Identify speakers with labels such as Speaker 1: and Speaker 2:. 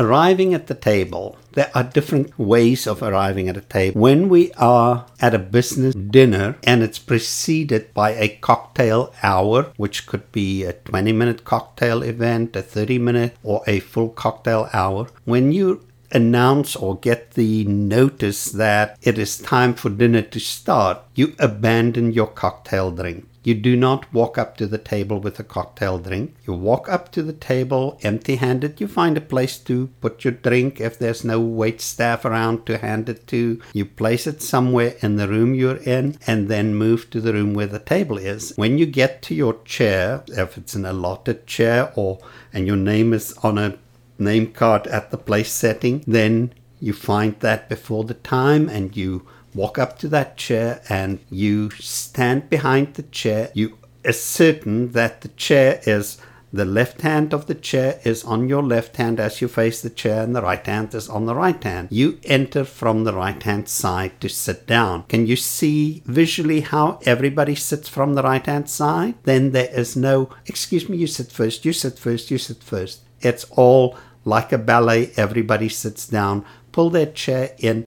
Speaker 1: Arriving at the table, there are different ways of arriving at a table. When we are at a business dinner and it's preceded by a cocktail hour, which could be a 20 minute cocktail event, a 30 minute, or a full cocktail hour, when you announce or get the notice that it is time for dinner to start, you abandon your cocktail drink. You do not walk up to the table with a cocktail drink. You walk up to the table empty handed. You find a place to put your drink if there's no wait staff around to hand it to. You place it somewhere in the room you're in and then move to the room where the table is. When you get to your chair, if it's an allotted chair or and your name is on a name card at the place setting, then you find that before the time and you walk up to that chair and you stand behind the chair. You ascertain that the chair is the left hand of the chair is on your left hand as you face the chair, and the right hand is on the right hand. You enter from the right hand side to sit down. Can you see visually how everybody sits from the right hand side? Then there is no, excuse me, you sit first, you sit first, you sit first. It's all like a ballet. Everybody sits down, pull their chair in,